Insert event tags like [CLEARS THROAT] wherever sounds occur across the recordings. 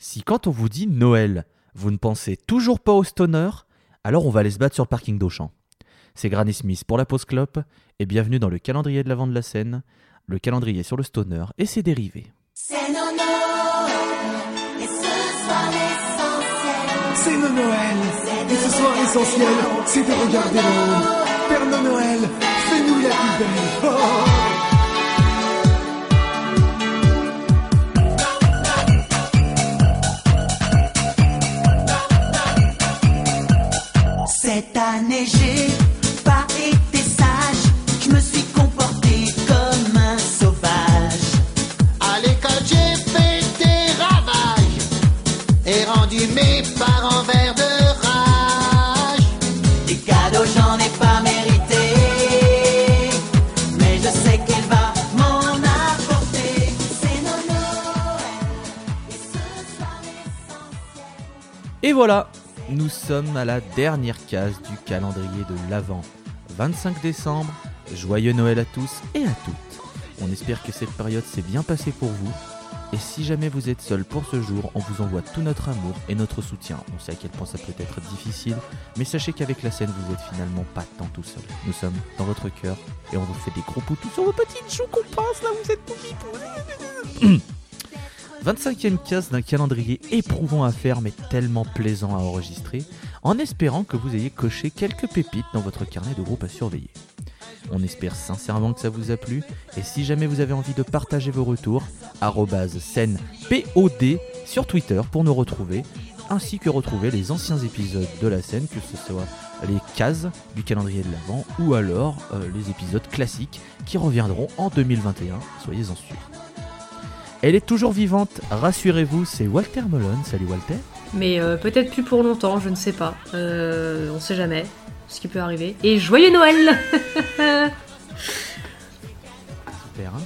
Si quand on vous dit Noël, vous ne pensez toujours pas au stoner, alors on va aller se battre sur le parking d'Auchan. C'est Granny Smith pour la pause clope et bienvenue dans le calendrier de l'avant de la scène, le calendrier sur le stoner et ses dérivés. C'est nos Noël, et ce soir l'essentiel. C'est nos Noël Et ce soir l'essentiel, c'est de regarder le monde. Père Noël, fais-nous la plus belle Oh Et voilà, nous sommes à la dernière case du calendrier de l'Avent. 25 décembre, joyeux Noël à tous et à toutes. On espère que cette période s'est bien passée pour vous. Et si jamais vous êtes seul pour ce jour, on vous envoie tout notre amour et notre soutien. On sait à quel point ça peut être difficile, mais sachez qu'avec la scène, vous êtes finalement pas tant tout seul. Nous sommes dans votre cœur et on vous fait des gros poutous sur vos petites joues qu'on passe là, vous êtes tout. [CLEARS THROAT] 25e case d'un calendrier éprouvant à faire mais tellement plaisant à enregistrer, en espérant que vous ayez coché quelques pépites dans votre carnet de groupe à surveiller. On espère sincèrement que ça vous a plu, et si jamais vous avez envie de partager vos retours, arrobase scène POD sur Twitter pour nous retrouver, ainsi que retrouver les anciens épisodes de la scène, que ce soit les cases du calendrier de l'Avent ou alors euh, les épisodes classiques qui reviendront en 2021, soyez-en sûrs. Elle est toujours vivante, rassurez-vous, c'est Walter Melon. Salut Walter. Mais euh, peut-être plus pour longtemps, je ne sais pas. Euh, on sait jamais ce qui peut arriver. Et joyeux Noël [LAUGHS] Super, hein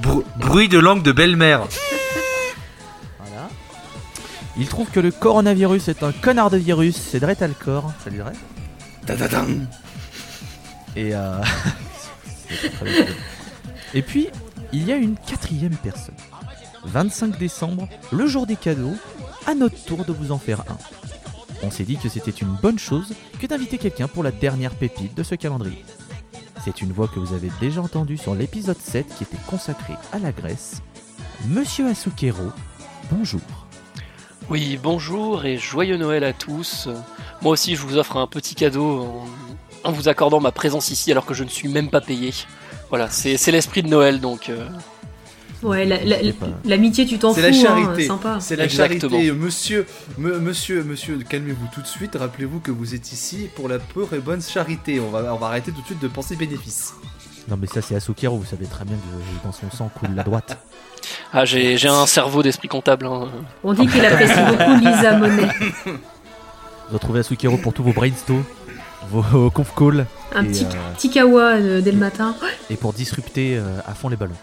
Bru- bruit de langue de belle-mère. Voilà. Il trouve que le coronavirus est un connard de virus, c'est Dret Alcor. Salut Dret. Et euh... [LAUGHS] Et puis, il y a une quatrième personne. 25 décembre, le jour des cadeaux, à notre tour de vous en faire un. On s'est dit que c'était une bonne chose que d'inviter quelqu'un pour la dernière pépite de ce calendrier. C'est une voix que vous avez déjà entendue sur l'épisode 7 qui était consacré à la Grèce. Monsieur Asukero, bonjour. Oui, bonjour et joyeux Noël à tous. Moi aussi, je vous offre un petit cadeau en, en vous accordant ma présence ici alors que je ne suis même pas payé. Voilà, c'est l'esprit de Noël donc. euh, Ouais, la- la- l'amitié, tu t'en fous, C'est la hein, charité. sympa. C'est la Exactement. charité. Monsieur, me- monsieur, monsieur, calmez-vous tout de suite. Rappelez-vous que vous êtes ici pour la pure et bonne charité. On va, on va arrêter tout de suite de penser bénéfice. Non mais ça c'est Asukero, vous savez très bien que dans son sang coule la droite. Ah, j'ai j'ai un cerveau d'esprit comptable. hein. On dit qu'il apprécie beaucoup Lisa Monet. Vous retrouvez Asukero pour tous vos brainstorms, vos conf calls Un Et, petit, euh, petit kawa euh, dès le matin. et pour disrupter euh, à fond les ballons.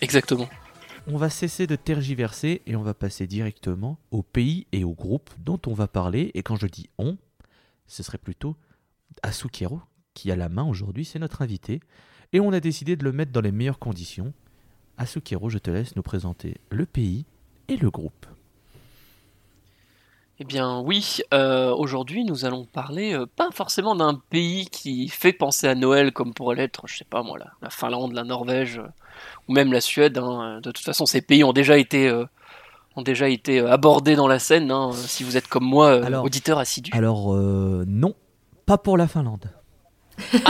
Exactement. On va cesser de tergiverser et on va passer directement au pays et au groupe dont on va parler. Et quand je dis on, ce serait plutôt Asukero qui a la main aujourd'hui, c'est notre invité. Et on a décidé de le mettre dans les meilleures conditions. Asukero, je te laisse nous présenter le pays et le groupe. Eh bien oui, euh, aujourd'hui nous allons parler euh, pas forcément d'un pays qui fait penser à Noël comme pourrait l'être, je sais pas moi, la, la Finlande, la Norvège euh, ou même la Suède. hein. De toute façon, ces pays ont déjà été, ont déjà été abordés dans la scène. hein, si vous êtes comme moi, Alors- auditeur assidu. Alors, non, pas pour la Finlande. [LAUGHS]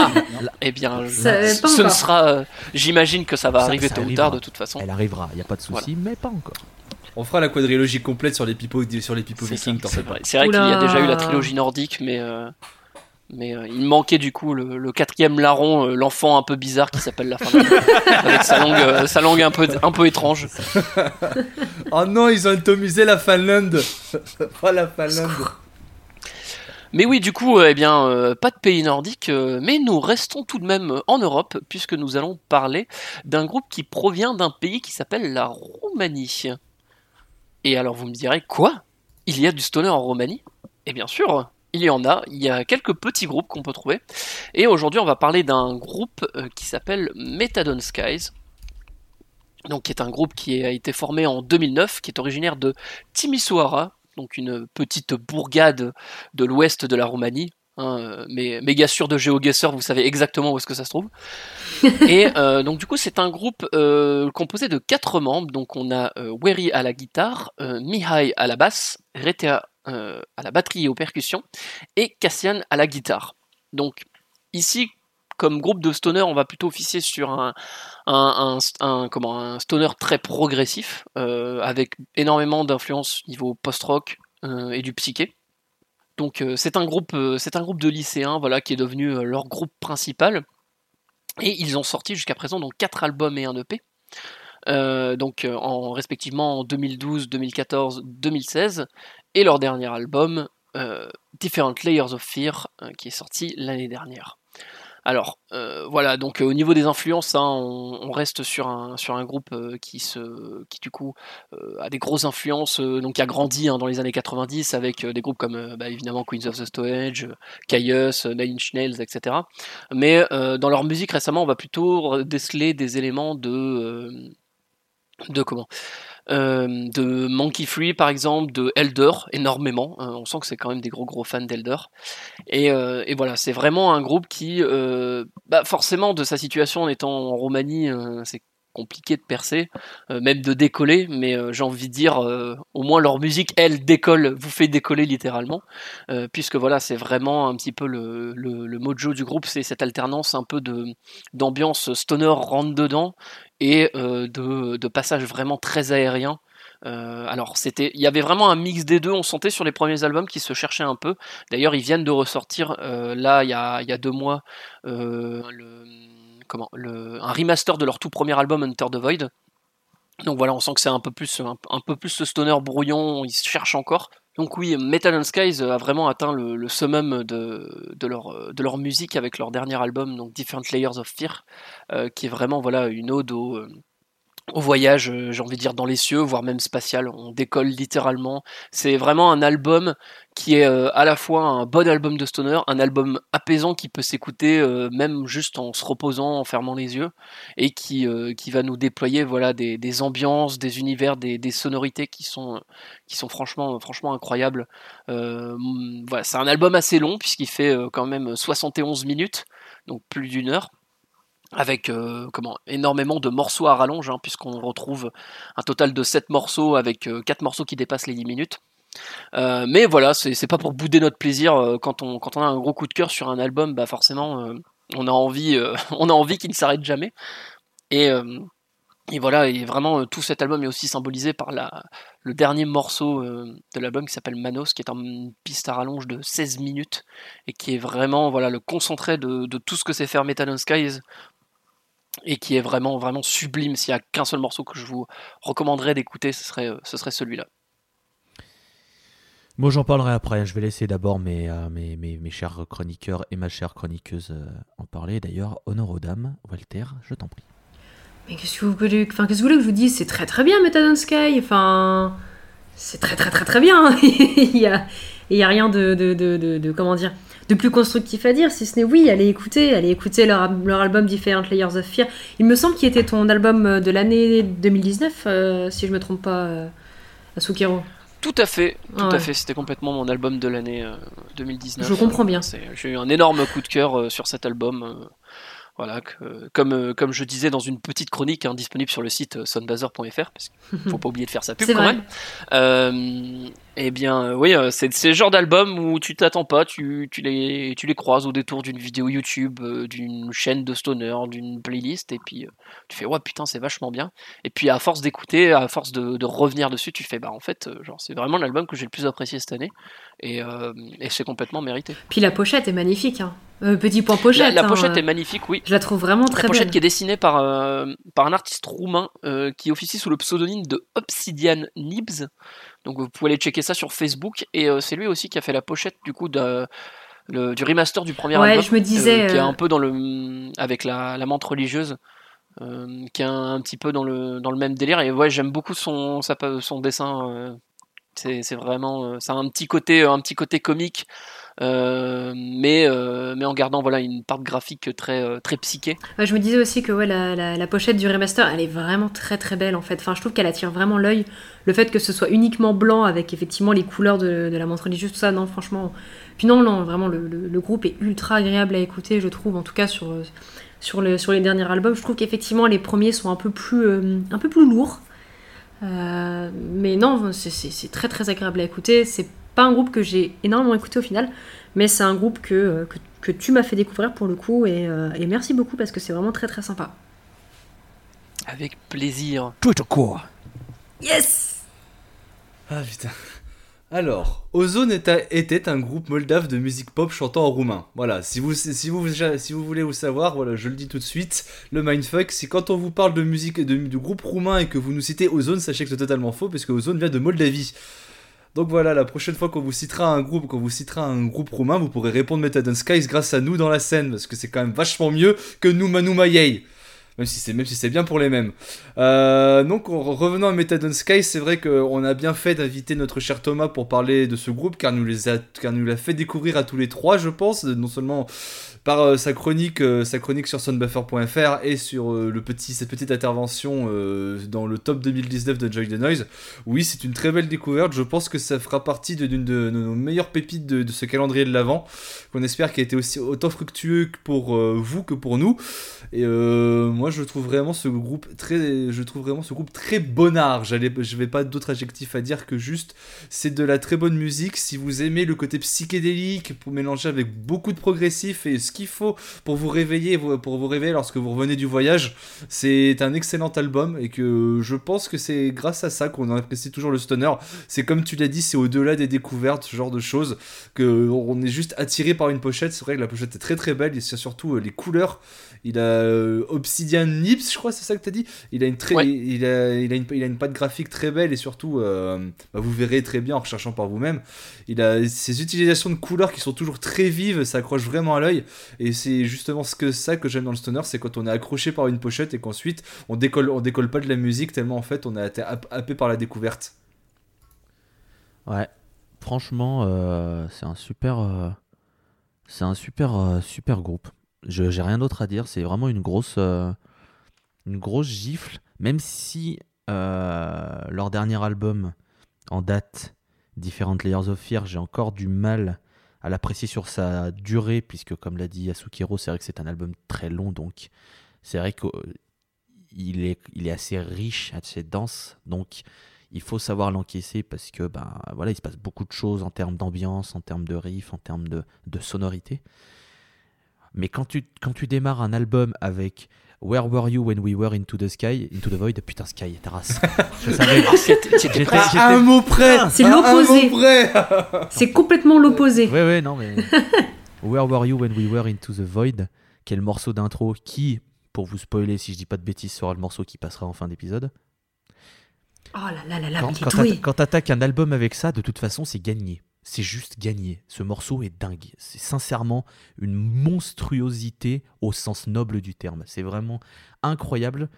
Eh bien, Ça- ce ne sera. J'imagine que ça va Ça- arriver ça tôt ou tard de toute façon. Elle arrivera, il n'y a pas de souci, mais pas encore. On fera la quadrilogie complète sur les pipeaux, sur les vikings. t'en c'est fais pas. vrai, C'est vrai qu'il y a déjà eu la trilogie nordique, mais, euh, mais euh, il manquait du coup le, le quatrième larron, euh, l'enfant un peu bizarre qui s'appelle la Finlande, [LAUGHS] avec sa langue, euh, sa langue un peu, un peu étrange. [LAUGHS] Oh non, ils ont atomisé la Finlande. [LAUGHS] pas la Finlande. Mais oui, du coup, eh bien, euh, pas de pays nordique, euh, mais nous restons tout de même en Europe, puisque nous allons parler d'un groupe qui provient d'un pays qui s'appelle la Roumanie. Et alors vous me direz, quoi? Il y a du stoner en Roumanie? Et bien sûr, il y en a, il y a quelques petits groupes qu'on peut trouver. Et aujourd'hui, on va parler d'un groupe euh, qui s'appelle Methadone Skies. donc qui est un groupe qui a été formé en 2009, qui est originaire de Timisoara, donc une petite bourgade de l'ouest de la Roumanie. Hein, euh, mais méga sûr de GeoGuessr, vous savez exactement où est-ce que ça se trouve. [LAUGHS] Et euh, donc du coup, c'est un groupe euh, composé de quatre membres. Donc on a euh, Weri à la guitare, Mihai à la basse, Retea à la batterie et aux percussions, et Cassian à la guitare. Donc ici, comme groupe de stoner, on va plutôt officier sur un, un, un- un- comment, un stoner très progressif, avec énormément d'influence niveau post-rock et du psyché. Donc euh, c'est un groupe, euh, c'est un groupe de lycéens, voilà, qui est devenu euh, leur groupe principal. Et ils ont sorti jusqu'à présent donc quatre albums et un EP. Donc en respectivement en 2012, 2014, 2016 et leur dernier album Different Layers of Fear qui est sorti l'année dernière. Alors euh, voilà donc euh, au niveau des influences hein, on, reste sur un sur un groupe euh, qui se qui du coup a des grosses influences donc qui a grandi hein, dans les années 90 avec des groupes comme bah, évidemment Queens of the Stone Age, Caius, Nine Inch Nails etc. Mais dans leur musique récemment on va plutôt déceler des éléments de de comment? Euh, de Monkey Free par exemple, de Elder énormément. Euh, on sent que c'est quand même des gros gros fans d'Elder. Et, euh, et voilà, c'est vraiment un groupe qui, euh, bah forcément, de sa situation en étant en Roumanie, euh, c'est compliqué de percer, euh, même de décoller. Mais euh, j'ai envie de dire, euh, au moins leur musique, elle décolle, vous fait décoller littéralement, puisque voilà, c'est vraiment un petit peu le, le, mojo du groupe, c'est cette alternance un peu de d'ambiance stoner rentre dedans et de, de passages vraiment très aériens. Euh, alors c'était, il y avait vraiment un mix des deux. On sentait sur les premiers albums qu'ils se cherchaient un peu. D'ailleurs, ils viennent de ressortir là il y a, y a deux mois le, comment, un remaster de leur tout premier album Hunter the Void. Donc voilà, on sent que c'est un peu plus un, peu plus ce stoner brouillon. Ils se cherchent encore. Donc oui, Metal and Skies a vraiment atteint le, summum de, de, leur, de leur musique avec leur dernier album, donc Different Layers of Fear, euh, qui est vraiment voilà une ode au, euh, voyage, euh, j'ai envie de dire dans les cieux, voire même spatial. On décolle littéralement. C'est vraiment un album qui est euh, à la fois un bon album de stoner, un album apaisant qui peut s'écouter euh, même juste en se reposant, en fermant les yeux, et qui, euh, va nous déployer voilà des, ambiances, des univers, des, sonorités qui sont franchement franchement incroyables. Euh, mm, voilà, c'est un album assez long puisqu'il fait euh, quand même 71 minutes, donc plus d'une heure avec euh, comment énormément de morceaux à rallonge, hein, puisqu'on retrouve un total de 7 morceaux avec 4 morceaux qui dépassent les 10 minutes. Euh, mais voilà, c'est pas pour bouder notre plaisir euh, quand on on a un gros coup de cœur sur un album, bah forcément euh, on a envie [LAUGHS] on a envie qu'il ne s'arrête jamais. Et voilà, et vraiment tout cet album est aussi symbolisé par le dernier morceau de l'album qui s'appelle Manos, qui est une piste à rallonge de 16 minutes et qui est vraiment voilà le concentré de, tout ce que c'est faire Metal and Skies et qui est vraiment vraiment sublime. S'il y a qu'un seul morceau que je vous recommanderais d'écouter, ce serait celui-là. Moi, j'en parlerai après. Je vais laisser d'abord mes, euh, mes, mes, mes chers chroniqueurs et ma chère chroniqueuse euh, en parler. D'ailleurs, honneur aux dames. Walter, je t'en prie. Mais qu'est-ce que vous voulez, que je vous dise? C'est très très bien Metal and Sky. Enfin, c'est très très très très bien. [LAUGHS] il y a, a rien de, de, de, comment dire de plus constructif à dire, si ce n'est oui, allez écouter, allez écouter leur, leur album Different Layers of Fear. Il me semble qu'il était ton album euh, de l'année 2019, euh, si je me trompe pas, Asukero. Tout à fait, tout Ouais. à fait. C'était complètement mon album de l'année euh, 2019. Je comprends bien. J'ai eu un énorme coup de cœur euh, sur cet album. euh, voilà, que- comme, euh, comme je disais dans une petite chronique hein, disponible sur le site euh, soundbazer.fr, parce qu'il [LAUGHS] faut pas oublier de faire sa pub quand vrai. même. Euh, eh bien, euh, oui, euh, c'est le genre d'album où tu t'attends pas, tu, tu, les, tu les croises au détour d'une vidéo YouTube, euh, d'une chaîne de stoner, d'une playlist, et puis tu fais ouais putain c'est vachement bien. Et puis à force d'écouter, à force de, de revenir dessus, tu fais bah en fait, genre c'est vraiment l'album que j'ai le plus apprécié cette année, et, euh, et c'est complètement mérité. Puis la pochette est magnifique. Hein. Euh, petit point pochette. la, la hein, pochette est magnifique, oui. Je la trouve vraiment très La pochette belle. qui est dessinée par, euh, par un artiste roumain euh, qui officie sous le pseudonyme de Obsidian Nibs. Donc vous pouvez aller checker ça sur Facebook. Et euh, c'est lui aussi qui a fait la pochette du coup de, le- du remaster du premier Ouais, album. je me disais, qui est euh, un peu dans le avec la, la menthe religieuse. euh, qui est un, un petit peu dans le, dans le même délire. Et ouais, j'aime beaucoup son, sa- son dessin. euh, C'est c'est vraiment, euh, ça a un petit côté, un petit côté comique, euh, mais euh, mais en gardant voilà une part graphique très euh, très psyché. Je me disais aussi que la, pochette du remaster, elle est vraiment très très belle en fait. Enfin, je trouve qu'elle attire vraiment l'œil. Le fait que ce soit uniquement blanc avec effectivement les couleurs de, la montre religieuse, tout ça, non, franchement. Puis non, non, vraiment, le, groupe est ultra agréable à écouter, je trouve, en tout cas sur, sur, le, sur les derniers albums. Je trouve qu'effectivement, les premiers sont un peu plus, un peu plus lourds. Mais non, c'est- très très agréable à écouter. Pas un groupe que j'ai énormément écouté au final, mais c'est un groupe que, euh, que, que tu m'as fait découvrir pour le coup. Et, euh, et merci beaucoup parce que c'est vraiment très très sympa. Avec plaisir. Tout au court. Yes Ah putain. Alors, Ozone était un groupe moldave de musique pop chantant en roumain. Voilà, si vous, si vous, si vous voulez vous savoir, voilà, je le dis tout de suite, le mindfuck, si quand on vous parle de musique de, de groupe roumain et que vous nous citez Ozone, sachez que c'est totalement faux, parce que Ozone vient de Moldavie. Donc voilà, la prochaine fois qu'on vous citera un groupe, qu'on vous citera un groupe roumain, vous pourrez répondre Method Skies grâce à nous dans la scène, parce que c'est quand même vachement mieux que nous Manu Mayei. Même si c'est si bien pour les mêmes. Euh, donc en revenant à Method Sky, c'est vrai qu'on a bien fait d'inviter notre cher Thomas pour parler de ce groupe, car nous les car nous l'a fait découvrir à tous les trois, je pense, non seulement par euh, sa chronique, euh, sa chronique sur soundbuffer.fr et sur euh, le petit, cette petite intervention dans le top 2019 de Joy the Noise. Oui, c'est une très belle découverte. Je pense que ça fera partie de- de, nos meilleures pépites de, ce calendrier de l'avant, qu'on espère qu'il a été aussi autant fructueux pour vous que pour nous. Et moi, je trouve vraiment ce groupe très, je trouve vraiment ce groupe très bonnard. Je vais pas d'autres adjectifs à dire que juste, c'est de la très bonne musique. Si vous aimez le côté psychédélique, pour mélanger avec beaucoup de progressif et ce qu'il faut pour vous réveiller, pour vous réveiller lorsque vous revenez du voyage, c'est un excellent album et que je pense que c'est grâce à ça qu'on apprécie toujours le stoner. C'est comme tu l'as dit, c'est au-delà des découvertes, ce genre de choses, que on est juste attiré par une pochette. C'est vrai que la pochette est très très belle et c'est surtout euh, les couleurs. Il a euh, Obsidian Nips, je crois, c'est ça que t'as dit. Il a une très, Ouais. il a, il a une, il a une patte graphique très belle et surtout, euh, bah, vous verrez très bien en recherchant par vous-même. Il a ces utilisations de couleurs qui sont toujours très vives, ça accroche vraiment à l'œil. Et c'est justement ce que ça que j'aime dans le stoner, c'est quand on est accroché par une pochette et qu'ensuite on décolle, on décolle pas de la musique tellement en fait on a été happ- happé par la découverte. Ouais, franchement, euh, c'est un super, euh, c'est un super, euh, super groupe. Je j'ai rien d'autre à dire. C'est vraiment une grosse, euh, une grosse gifle. Même si euh, leur dernier album en date, Different Layers of Fear, j'ai encore du mal à l'apprécier sur sa durée, puisque comme l'a dit Yasukiro, c'est vrai que c'est un album très long, donc c'est vrai qu'il est, il est assez riche, assez dense, donc il faut savoir l'encaisser parce que ben voilà il se passe beaucoup de choses en termes d'ambiance en termes de riff en termes de, de sonorité mais quand tu quand tu démarres un album avec Where Were You When We Were Into the Sky Into the Void putain Sky ta race je savais Ah, J'étais- À un mot près C'est À l'opposé. C'est complètement l'opposé. ouais ouais non mais [LAUGHS] Where Were You When We Were Into the Void qui est le morceau d'intro qui pour vous spoiler si je dis pas de bêtises sera le morceau qui passera en fin d'épisode Oh là là là là, quand, quand t'attaques un album avec ça, de toute façon, c'est gagné. C'est juste gagné. Ce morceau est dingue. C'est sincèrement une monstruosité au sens noble du terme. C'est vraiment incroyable.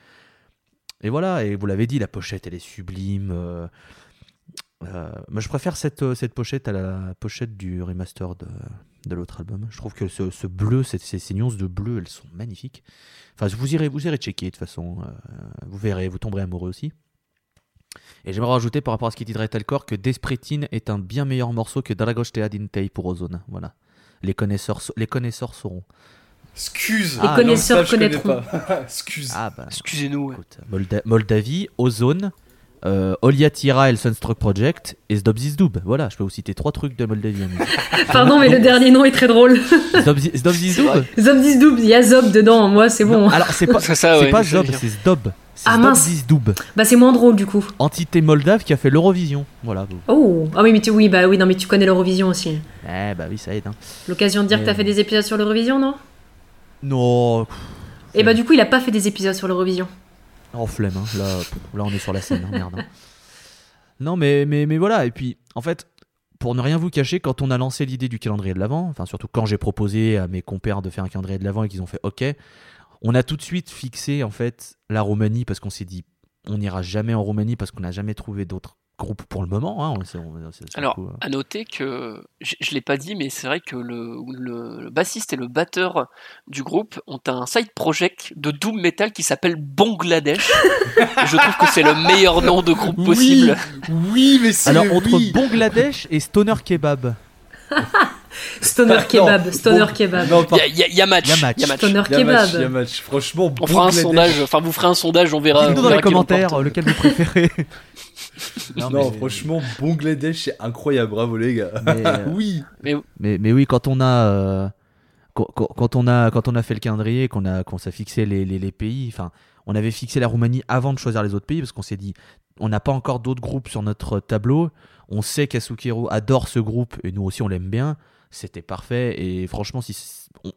Et voilà, et vous l'avez dit, la pochette, elle est sublime. euh, euh, moi, je préfère cette, euh, cette pochette à la pochette du remaster de, de l'autre album. Je trouve que ce, bleu, ces, ces nuances de bleu, elles sont magnifiques. Enfin, vous irez, vous irez checker de toute façon. euh, vous verrez, vous tomberez amoureux aussi. Et j'aimerais rajouter par rapport à ce qu'il dit de Metalcore que Despretine est un bien meilleur morceau que Dragos Teadintei pour Ozone. Voilà. Les connaisseurs, les connaisseurs sauront. Excuse Les Ah, connaisseurs non, ça, je connais connaîtront. pas. [LAUGHS] Excuse Ah bah, Excusez-nous. ouais. écoute, Molda- Moldavie, Ozone, euh, Oliatira et le Sunstruck Project et Zdobzizdub. Voilà, je peux vous citer trois trucs de Moldavie. [LAUGHS] Pardon, mais le dernier nom est très drôle. [LAUGHS] Zdobzi- Zdobzizdub Zob 10 double, il y a Zob dedans, moi c'est bon. Non, Alors, c'est pas, [LAUGHS] C'est ça, c'est ouais, pas Zob, c'est Zdob. Ah, mince. Zdobzizdub. Bah c'est moins drôle du coup. Entité moldave qui a fait l'Eurovision. Voilà. vous- Oh, ah oui, mais tu, oui, bah oui, non, mais tu connais l'Eurovision aussi. Eh bah oui, ça aide. Hein. L'occasion de dire que t'as fait des épisodes sur l'Eurovision, non? Non, Et bah du coup, il a pas fait des épisodes sur l'Eurovision. En flemme, hein. là, on est sur la scène, hein, merde. hein. Non mais, mais, voilà, et puis en fait, pour ne rien vous cacher, quand on a lancé l'idée du calendrier de l'Avent, enfin surtout quand j'ai proposé à mes compères de faire un calendrier de l'Avent et qu'ils ont fait OK, on a tout de suite fixé en fait la Roumanie parce qu'on s'est dit on n'ira jamais en Roumanie parce qu'on n'a jamais trouvé d'autres groupe pour le moment. Hein, on- on- Alors, cool. à noter que, je, je l'ai pas dit, mais c'est vrai que le, le- le bassiste et le batteur du groupe ont un side project de doom metal qui s'appelle Bangladesh. je trouve que c'est le meilleur nom de groupe possible. Oui, mais c'est. Alors, entre oui. Bangladesh et Stoner Kebab. Stoner kebab, stoner bon, kebab. Non, Il y y y a match. Il y a match. il y a match. Stoner y a match, kebab. y a match. Franchement, On fera un sondage, enfin vous ferez un sondage, on verra. Dites-nous dans les commentaires euh, lequel vous préférez. Non, mais- franchement, Bangladesh, c'est incroyable, bravo les gars. Mais, euh, [LAUGHS] oui. Mais, mais oui, quand on a, euh, quand, quand- quand on a, quand on a fait le calendrier, qu'on a, qu'on s'est fixé les, les, les pays, enfin, on avait fixé la Roumanie avant de choisir les autres pays parce qu'on s'est dit, on n'a pas encore d'autres groupes sur notre tableau. On sait qu'Asukero adore ce groupe et nous aussi on l'aime bien. C'était parfait et franchement, si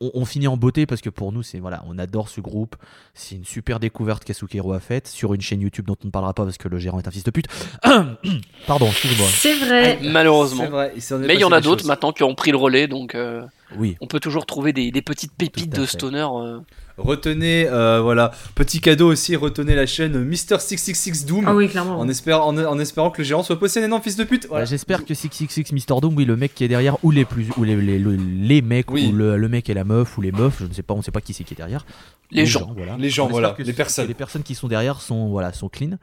on, finit en beauté parce que pour nous, c'est voilà, on adore ce groupe. C'est une super découverte qu'Asukero a faite sur une chaîne YouTube dont on ne parlera pas parce que le gérant est un fils de pute. [COUGHS] Pardon, excusez-moi. C'est vrai. Malheureusement. C'est vrai. s'en est Mais il y en a d'autres maintenant qui ont pris le relais, donc euh, Oui. on peut toujours trouver des, des petites pépites de fait. stoner. euh. Retenez, euh, voilà, petit cadeau aussi, retenez la chaîne Mister 666 Doom. Ah oui, clairement. En, espérant, en, en espérant que le gérant soit un énorme fils de pute. Bah. J'espère que 666 Mr. Doom, oui, le mec qui est derrière, ou les plus, ou les, les, le- les mecs, Oui. ou le, le mec et la meuf, ou les meufs, je ne sais pas, on ne sait pas qui c'est qui est derrière. Les gens. voilà. Les gens, voilà, les personnes. Les personnes qui sont derrière sont, voilà, sont clean.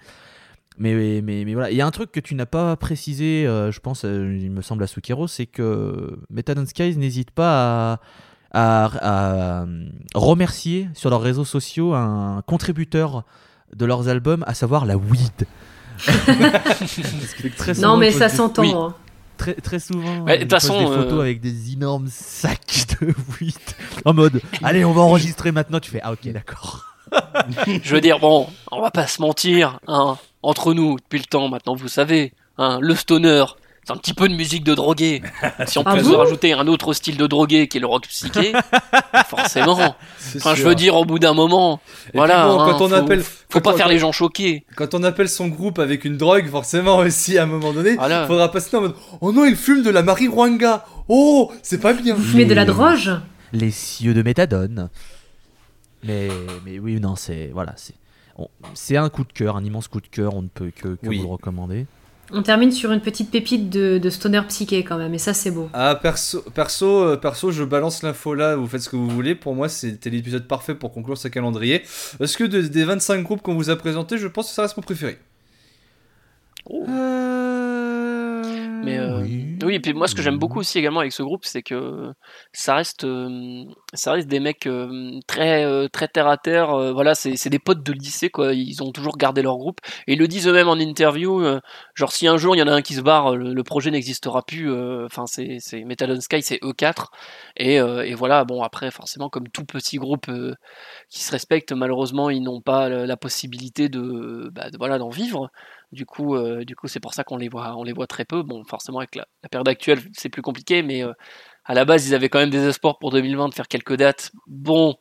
Mais, mais, mais, mais voilà, il y a un truc que tu n'as pas précisé, euh, je pense, euh, il me semble à Sukero, c'est que Methadone Skies n'hésite pas à, à, à, euh, remercier sur leurs réseaux sociaux un contributeur de leurs albums, à savoir la weed. [LAUGHS] Très Non, mais ça s'entend. Oui. hein. Très, très souvent, de toute façon, des photos euh, avec des énormes sacs de weed en mode allez on va enregistrer maintenant tu fais ah ok d'accord Je veux dire, bon, on va pas se mentir, hein, entre nous, depuis le temps maintenant, vous savez, hein, le stoner, c'est un petit peu de musique de drogué. [LAUGHS] Si on Ah peut bon rajouter un autre style de drogué qui est le rock psyché, [LAUGHS] forcément. Enfin, je veux dire, au bout d'un moment, Et voilà, bon, hein, quand on faut- appelle, faut quand pas on- faire les gens choqués. Quand on appelle son groupe avec une drogue, forcément aussi à un moment donné, Voilà. faudra passer en mode Oh non, il fume de la marijuana. Oh, c'est pas bien. Vous fumez de la Les- droge les cieux de méthadone mais mais oui non c'est voilà c'est un coup de cœur un immense coup de cœur on ne peut que, que Oui. vous le recommander On termine sur une petite pépite de, de stoner psyché quand même, et ça c'est beau. Ah, perso, perso, euh, perso, je balance l'info là, vous faites ce que vous voulez. Pour moi, c'était l'épisode parfait pour conclure ce calendrier. Parce que de- des 25 groupes qu'on vous a présentés, je pense que ça reste mon préféré. Oh. Mais euh, oui. oui, et puis moi ce que j'aime beaucoup aussi également avec ce groupe, c'est que ça reste, euh, ça reste des mecs euh, très, euh, très terre à terre. euh, voilà, c'est c'est des potes de lycée quoi. Ils ont toujours gardé leur groupe et ils le disent eux-mêmes en interview. euh, genre si un jour il y en a un qui se barre, le, le projet n'existera plus. euh, Enfin c'est c'est Metal on Sky, c'est E4 et, euh, et voilà. Bon après forcément comme tout petit groupe euh, qui se respecte, malheureusement ils n'ont pas la, la possibilité de, bah, de- voilà d'en vivre. Du coup, euh, du coup, c'est pour ça qu'on les voit, on les voit très peu. Bon, forcément avec la, période actuelle, c'est plus compliqué, mais euh, à la base, ils avaient quand même des espoirs pour 2020 de faire quelques dates. Bon,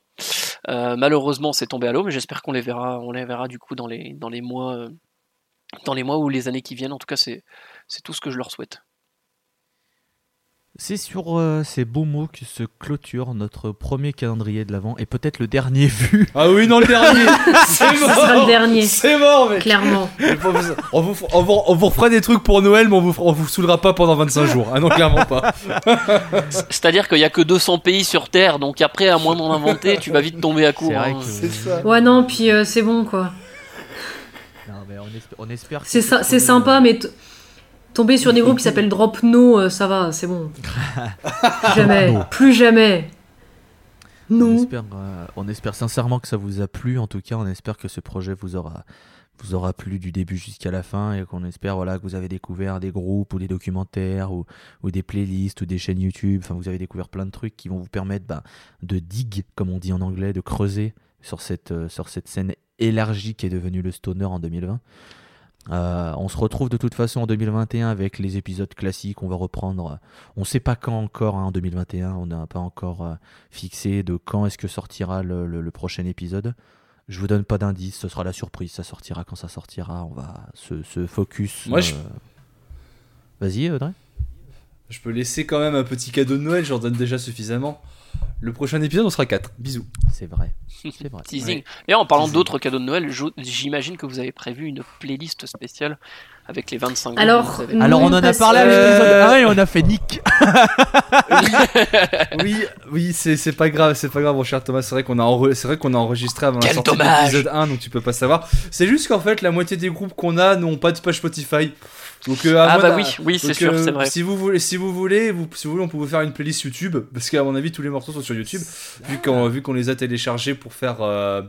euh, malheureusement, c'est tombé à l'eau, mais j'espère qu'on les verra, on les verra du coup dans les dans les mois, dans les mois ou les années qui viennent. En tout cas, c'est c'est tout ce que je leur souhaite. C'est sur euh, ces beaux mots que se clôture notre premier calendrier de l'avant et peut-être le dernier [LAUGHS] vu Ah oui, non, le dernier [LAUGHS] C'est Ce sera le mort dernier, C'est mort, mec clairement. on vous, on, vous, on vous refera des trucs pour Noël, mais on vous, on vous saoulera pas pendant 25 jours. Ah non, clairement pas. [LAUGHS] C'est-à-dire qu'il y a que 200 pays sur Terre, donc après, à moins d'en inventer, tu vas vite tomber à court. c'est vrai hein. que ça. Ouais, non, puis euh, c'est bon quoi. Non, mais on, espère, on espère que C'est ce ça- c'est sympa, mais tomber sur des groupes qui s'appellent Drop No, euh, ça va, c'est bon. Plus jamais, [LAUGHS] No. plus jamais. On Non. espère, euh, on espère sincèrement que ça vous a plu. En tout cas, on espère que ce projet vous aura, vous aura plu du début jusqu'à la fin et qu'on espère voilà, que vous avez découvert des groupes ou des documentaires ou, ou des playlists ou des chaînes YouTube. Enfin, vous avez découvert plein de trucs qui vont vous permettre bah, de dig, comme on dit en anglais, de creuser sur cette, euh, sur cette scène élargie qui est devenue le stoner en 2020. Euh, on se retrouve de toute façon en 2021 avec les épisodes classiques. On va reprendre. euh, On sait pas quand encore hein, en 2021. On n'a pas encore euh, fixé de quand est-ce que sortira le, le- le prochain épisode. Je vous donne pas d'indice. Ce sera la surprise. Ça sortira quand ça sortira. On va se, se focus. Moi, je- Vas-y, Audrey. Je peux laisser quand même un petit cadeau de Noël, j'en donne déjà suffisamment. Le prochain épisode, on sera 4. Bisous. C'est vrai. C'est vrai. [LAUGHS] Teasing. D'ailleurs, en parlant d'autres cadeaux de Noël, j'imagine que vous avez prévu une playlist spéciale avec les 25 Alors, avez. Alors on en a parlé à 1 et on a fait Nick. [LAUGHS] Oui, oui, c'est pas grave, c'est pas grave, mon cher Thomas. C'est vrai qu'on a, enre- c'est vrai qu'on a enregistré avant la Quel sortie de dommage. l'épisode 1, donc tu peux pas savoir. C'est juste qu'en fait, la moitié des groupes qu'on a n'ont pas de page Spotify. Donc, euh, Ah bah oui, oui, c'est sûr, euh, c'est vrai. Si vous voulez, si vous voulez, vous, si vous voulez, on peut vous faire une playlist YouTube, parce qu'à mon avis, tous les morceaux sont sur YouTube, vu qu'on vu qu'on les a téléchargés pour faire. euh,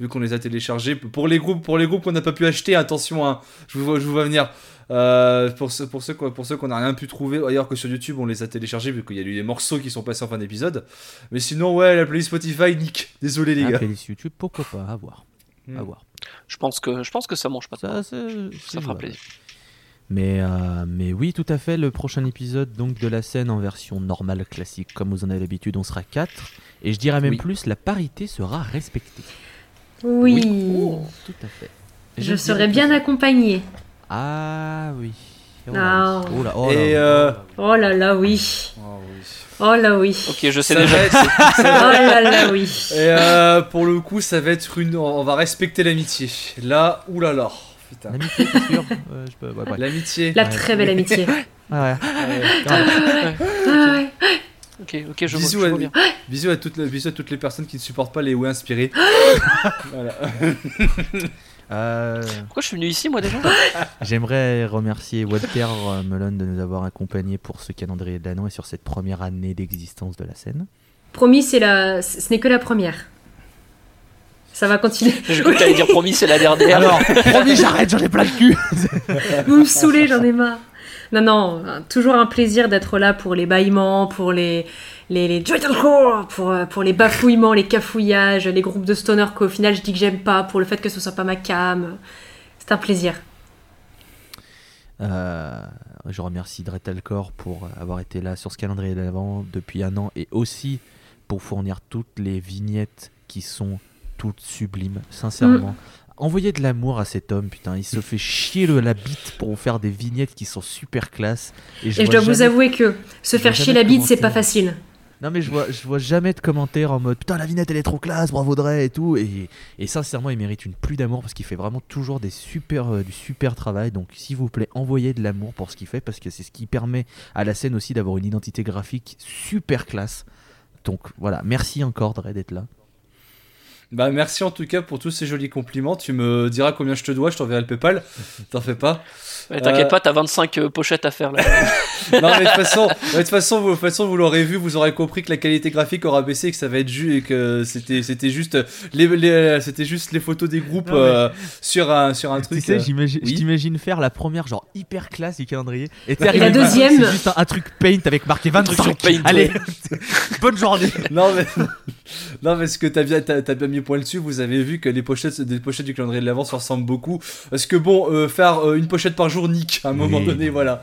Vu qu'on les a téléchargés pour les groupes, pour les groupes qu'on n'a pas pu acheter, attention, hein, je vous vois, je vous vois venir. Euh, pour ceux, pour ceux, qu'on- pour ceux qu'on n'a rien pu trouver ailleurs que sur YouTube, on les a téléchargés vu qu'il y a eu des morceaux qui sont passés en fin d'épisode. Mais sinon, ouais, la playlist Spotify, nick. Désolé les gars. playlist YouTube, pourquoi pas, à voir. Hmm. À voir. Je pense que je pense que ça mange pas de. Ça, Ça fera plaisir. Mais, euh, mais oui, tout à fait, le prochain épisode donc de la scène en version normale, classique, comme vous en avez l'habitude, on sera 4. Et je dirais même Oui. plus, la parité sera respectée. Oui. Tout à fait. Je serai bien accompagnée. Ah oui. Oh là, Ah. oui. Oh là, oh là, Et oh là. euh, Oh là là, oui. oh oui. Oh là oui. Ok, je sais Ça déjà. être- [LAUGHS] Oh là là, oui. Et euh, pour le coup, ça va être une. On va respecter l'amitié. Là, oulala. Putain. L'amitié, t'es sûr [LAUGHS] Euh, je peux- ouais, ouais. L'amitié. La Ouais. très belle amitié. Ouais, ouais. Ok, ok, je vois, Bisous, je à, vois bien. bisous, à toutes les, bisous à toutes les personnes qui ne supportent pas les ouais inspirés. [GASPS] voilà. [LAUGHS] Euh, Pourquoi je suis venu ici moi déjà? [LAUGHS] J'aimerais remercier Walter euh, Melon de nous avoir accompagnés pour ce calendrier de l'anneau et sur cette première année d'existence de la scène. Promis, c'est la... ce n'est que la première. Ça va continuer. Que t'allais dire promis, c'est la dernière. Alors, promis, j'arrête, j'en ai plein le cul [LAUGHS] Vous me saoulez, j'en ai marre. Non, non, euh, toujours un plaisir d'être là pour les bâillements, pour les, les, les pour, euh, pour les bafouillements, les cafouillages, les groupes de stoner qu'au final je dis que j'aime pas, pour le fait que ce soit pas ma cam. C'est un plaisir. Euh, je remercie Dretalcor pour avoir été là sur ce calendrier de l'avant depuis un an et aussi pour fournir toutes les vignettes qui sont toutes sublimes, sincèrement. Envoyez de l'amour à cet homme, putain, il se fait chier le, la bite pour vous faire des vignettes qui sont super classe. Et je vois dois vous avouer que se je faire chier la bite, c'est pas facile. Non mais je vois, je vois jamais de commentaires en mode putain la vignette elle est trop classe, bravo Dre et tout. Et, et sincèrement il mérite une pluie d'amour parce qu'il fait vraiment toujours des super, euh, du super travail. Donc s'il vous plaît envoyez de l'amour pour ce qu'il fait parce que c'est ce qui permet à la scène aussi d'avoir une identité graphique super classe. Donc voilà. Merci encore Dre d'être là Bah merci en tout cas pour tous ces jolis compliments. Tu me diras combien je te dois, je t'enverrai le PayPal. [LAUGHS] T'en fais pas. Ouais, T'inquiète Euh, pas, t'as 25 euh, pochettes à faire là. [LAUGHS] non mais de toute façon, de toute façon, vous, façon, vous l'aurez vu, vous aurez compris que la qualité graphique aura baissé et que ça va être ju et que c'était c'était juste les, les- c'était juste les photos des groupes Non, mais- euh, sur un sur un truc. tu sais euh, j'imagine oui. faire la première genre hyper classe du calendrier et, Et la deuxième c'est juste un, un truc paint avec marqué Un truc 25 sur Paint, allez ouais. [LAUGHS] bonne journée Non mais non mais ce que t'as bien t'as, t'as bien mis point dessus. Vous avez vu que les pochettes des pochettes du calendrier de l'avant se ressemblent beaucoup. Parce que bon, euh, faire euh, une pochette par jour, nique. À un moment Oui. donné, voilà.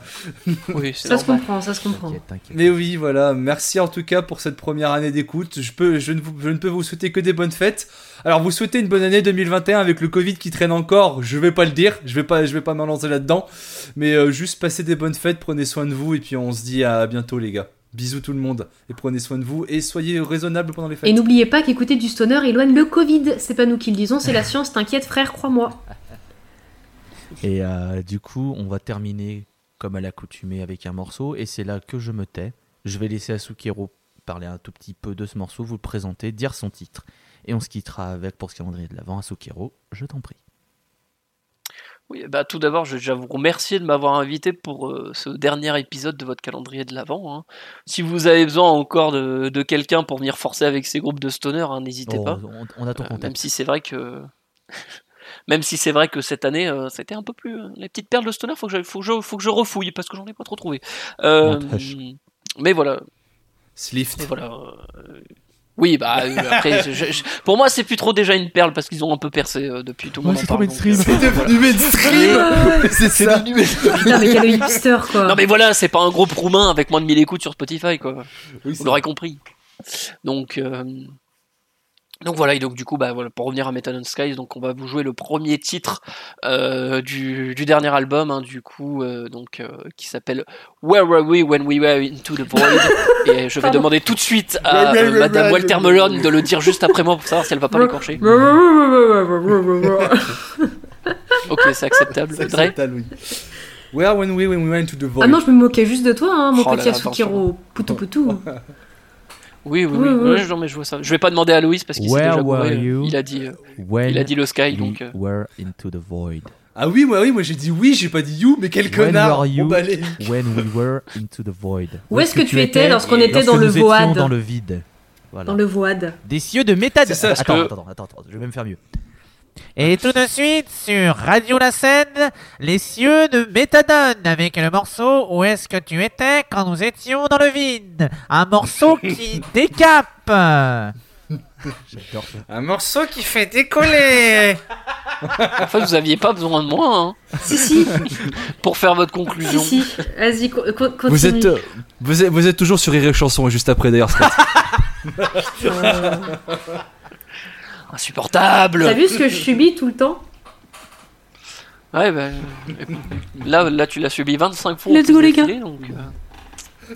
Oui, [LAUGHS] c'est Ça se comprend, ça se comprend. T'inquiète, t'inquiète. Mais oui, voilà. Merci en tout cas pour cette première année d'écoute. Je peux, je ne, vous- je ne peux vous souhaiter que des bonnes fêtes. Alors, vous souhaitez une bonne année 2021 avec le Covid qui traîne encore. Je vais pas le dire. Je vais pas, je vais pas m'en lancer là-dedans. Mais euh, juste passer des bonnes fêtes. Prenez soin de vous et puis on se dit à bientôt, les gars. Bisous tout le monde et prenez soin de vous et soyez raisonnables pendant les fêtes. Et n'oubliez pas qu'écouter du stoner éloigne le Covid. C'est pas nous qui le disons, c'est la [LAUGHS] science. T'inquiète, frère, crois-moi. Et euh, du coup, on va terminer comme à l'accoutumée avec un morceau. Et c'est là que je me tais. Je vais laisser Asukero parler un tout petit peu de ce morceau, vous le présenter, dire son titre. Et on se quittera avec pour ce calendrier de l'avant. Asukero, je t'en prie. Oui, bah, tout d'abord, je vais déjà vous remercier de m'avoir invité pour euh, ce dernier épisode de votre calendrier de l'Avent. hein. Si vous avez besoin encore de, de quelqu'un pour venir forcer avec ces groupes de stoner, hein, n'hésitez pas. on, on a ton Euh, même contact. si c'est vrai que. [LAUGHS] Même si c'est vrai que cette année, euh, c'était un peu plus. euh, les petites perles de stoner, faut que, je, faut, que je, faut que je refouille parce que j'en ai pas trop trouvé. Euh, mais voilà. Slift. Mais voilà. Oui, bah euh, après, je- je- pour moi, c'est plus trop déjà une perle parce qu'ils ont un peu percé euh, depuis tout le Ouais, monde. c'est trop mainstream. euh, C'est. Du mainstream. [LAUGHS] C'est ça. Putain, mais quel hipster, quoi. Non mais voilà, c'est pas un groupe roumain avec moins de 1000 écoutes sur Spotify quoi. Oui, Vous l'aurez compris. Donc euh, donc voilà et donc du coup bah voilà pour revenir à Metal and Skies donc on va vous jouer le premier titre euh, du, du dernier album hein, du coup euh, donc euh, qui s'appelle Where Were We When We Were Into the Void? [LAUGHS] Et je vais Pardon. demander tout de suite à euh, Madame Walter Melon de le dire juste après moi pour savoir si elle va pas l'écorcher. Ok, c'est acceptable. C'est acceptable, oui. Where when we, when we went to the void. Ah non, je me moquais juste de toi, hein, mon Oh petit là, Asukiro Poutou Poutou. [LAUGHS] Oui, oui, oui. Oui, oui. Non, mais je vois ça. Je vais pas demander à Louis parce qu'il s'est déjà gouré. you Il a dit, euh, When il a dit le sky, we donc. euh, were into the void? Ah oui, moi, oui, moi j'ai dit oui, j'ai pas dit you, mais quel When connard were you emballé. When we were into the void? Où est-ce que tu étais lorsqu'on était dans lorsque le void? dans le vide. Voilà. Dans le void. Des cieux de méthode. Attends, que- attends, attends, attends, je vais même faire mieux. Et tout de suite sur Radio La Seine, les cieux de Méthadone avec le morceau Où est-ce que tu étais quand nous étions dans le vide? Un morceau qui [LAUGHS] décape. J'adore ça. Un morceau qui fait décoller. En fait, vous aviez pas besoin de moi hein, Si, si, [LAUGHS] pour faire votre si, conclusion. si. Vas-y, co- co- continue. Vous êtes, euh, vous êtes, vous êtes toujours sur Rire et Chanson, et juste après d'ailleurs, Scott. [LAUGHS] Insupportable T'as vu ce que je subis tout le temps? Ouais, bah, là, là, tu l'as subi 25 fois. Let's go, les gars. donc, euh.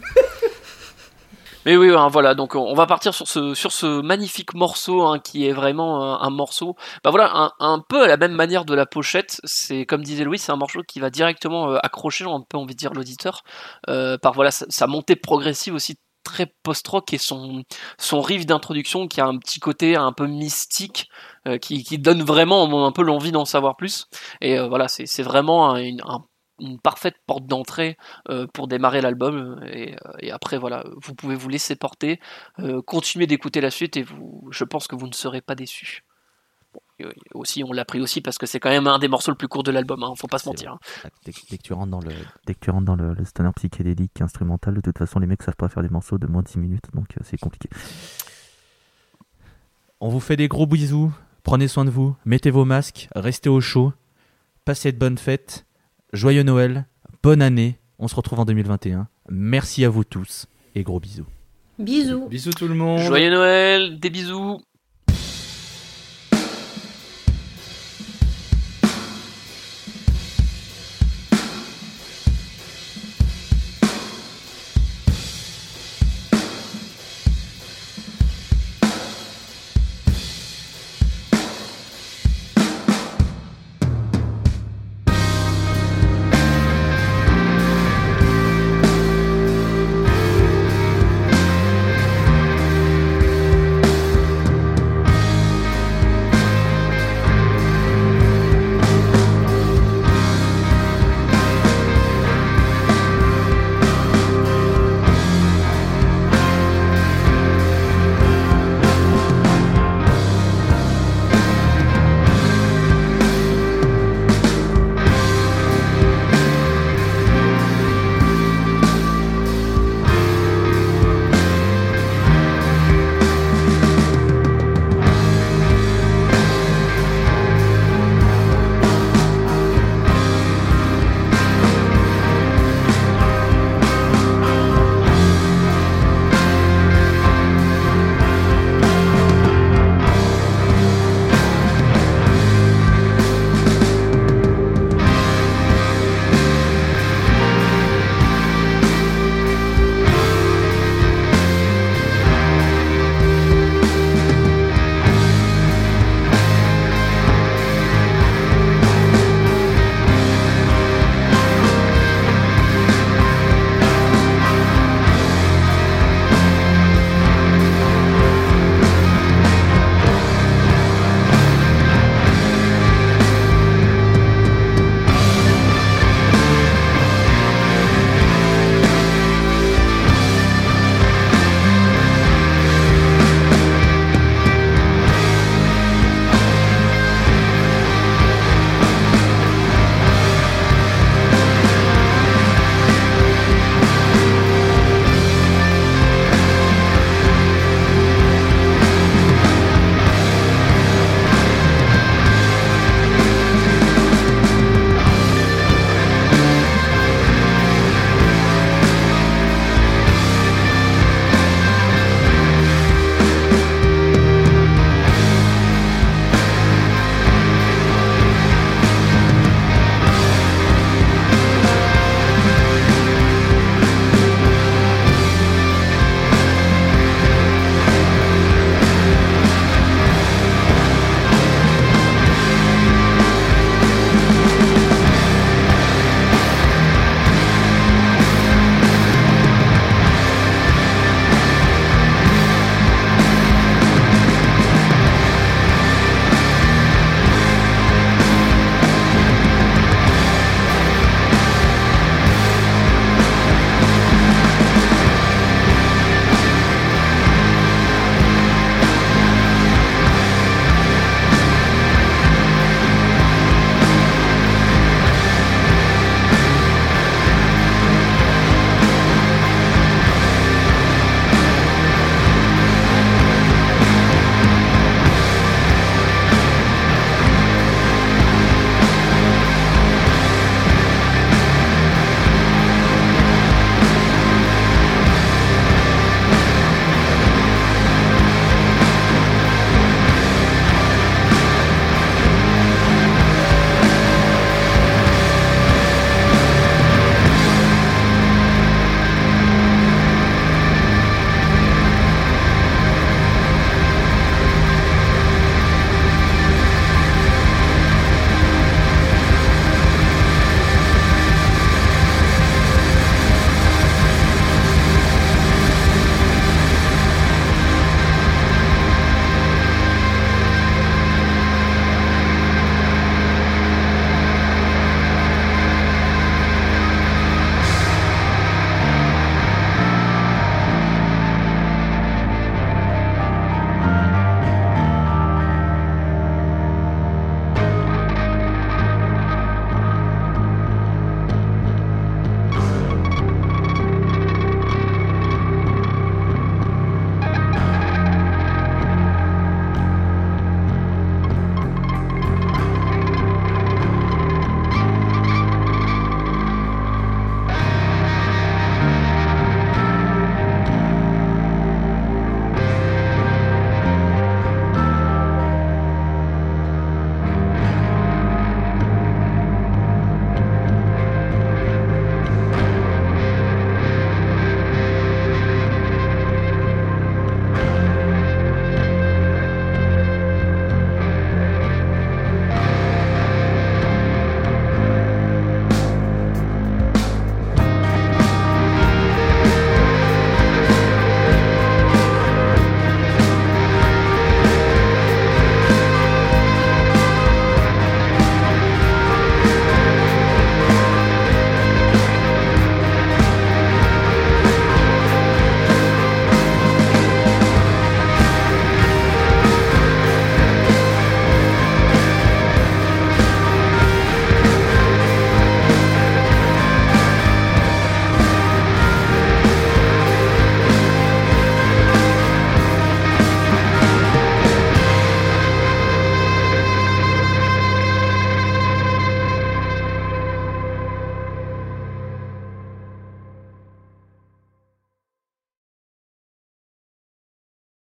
Mais oui, hein, voilà, donc on va partir sur ce, sur ce magnifique morceau hein, qui est vraiment euh, un morceau, bah voilà, un, un peu à la même manière de la pochette. C'est comme disait Louis, c'est un morceau qui va directement euh, accrocher, on peut envie de dire l'auditeur, euh, par voilà sa, sa montée progressive aussi très post-rock et son riff d'introduction qui a un petit côté un peu mystique euh, qui, donne vraiment un peu l'envie d'en savoir plus. Et euh, voilà, c'est vraiment un- une, un- une parfaite porte d'entrée euh, pour démarrer l'album. Et, après, voilà, vous pouvez vous laisser porter, continuer d'écouter la suite et je pense que vous ne serez pas déçus. Euh, aussi, on l'a pris aussi parce que c'est quand même un des morceaux le plus court de l'album, hein, faut pas se mentir. hein. Dès, que- dès que tu rentres dans le, dès que tu rentres dans le, le stoner psychédélique instrumental, de toute façon, les mecs savent pas faire des morceaux de moins de 6 minutes, donc euh, c'est compliqué. On vous fait des gros bisous. Prenez soin de vous. Mettez vos masques. Restez au chaud. Passez de bonnes fêtes. Joyeux Noël. Bonne année. On se retrouve en 2021. Merci à vous tous et gros bisous. Bisous. Bisous tout le monde. Joyeux Noël, des bisous.